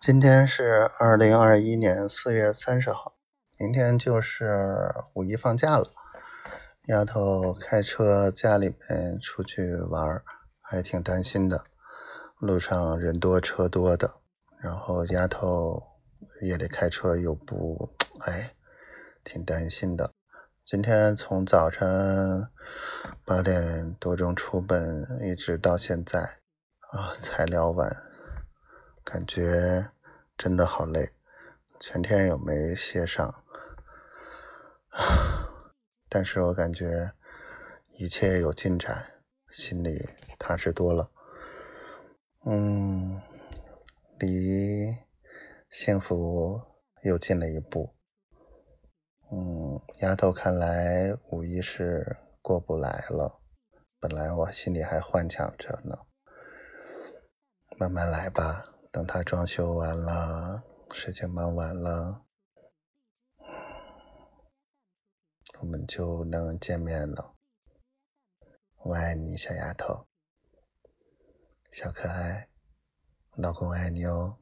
今天是二零二一年四月三十号，明天就是五一放假了。丫头开车家里面出去玩，还挺担心的。路上人多车多的，然后丫头夜里开车又不，哎，挺担心的。今天从早晨八点多钟出门，一直到现在啊，才聊完。感觉真的好累，全天也没歇上，但是我感觉一切有进展，心里踏实多了。嗯，离幸福又近了一步。嗯，丫头看来五一是过不来了，本来我心里还幻想着呢，慢慢来吧。等他装修完了，事情忙完了，我们就能见面了。我爱你，小丫头，小可爱，老公爱你哦。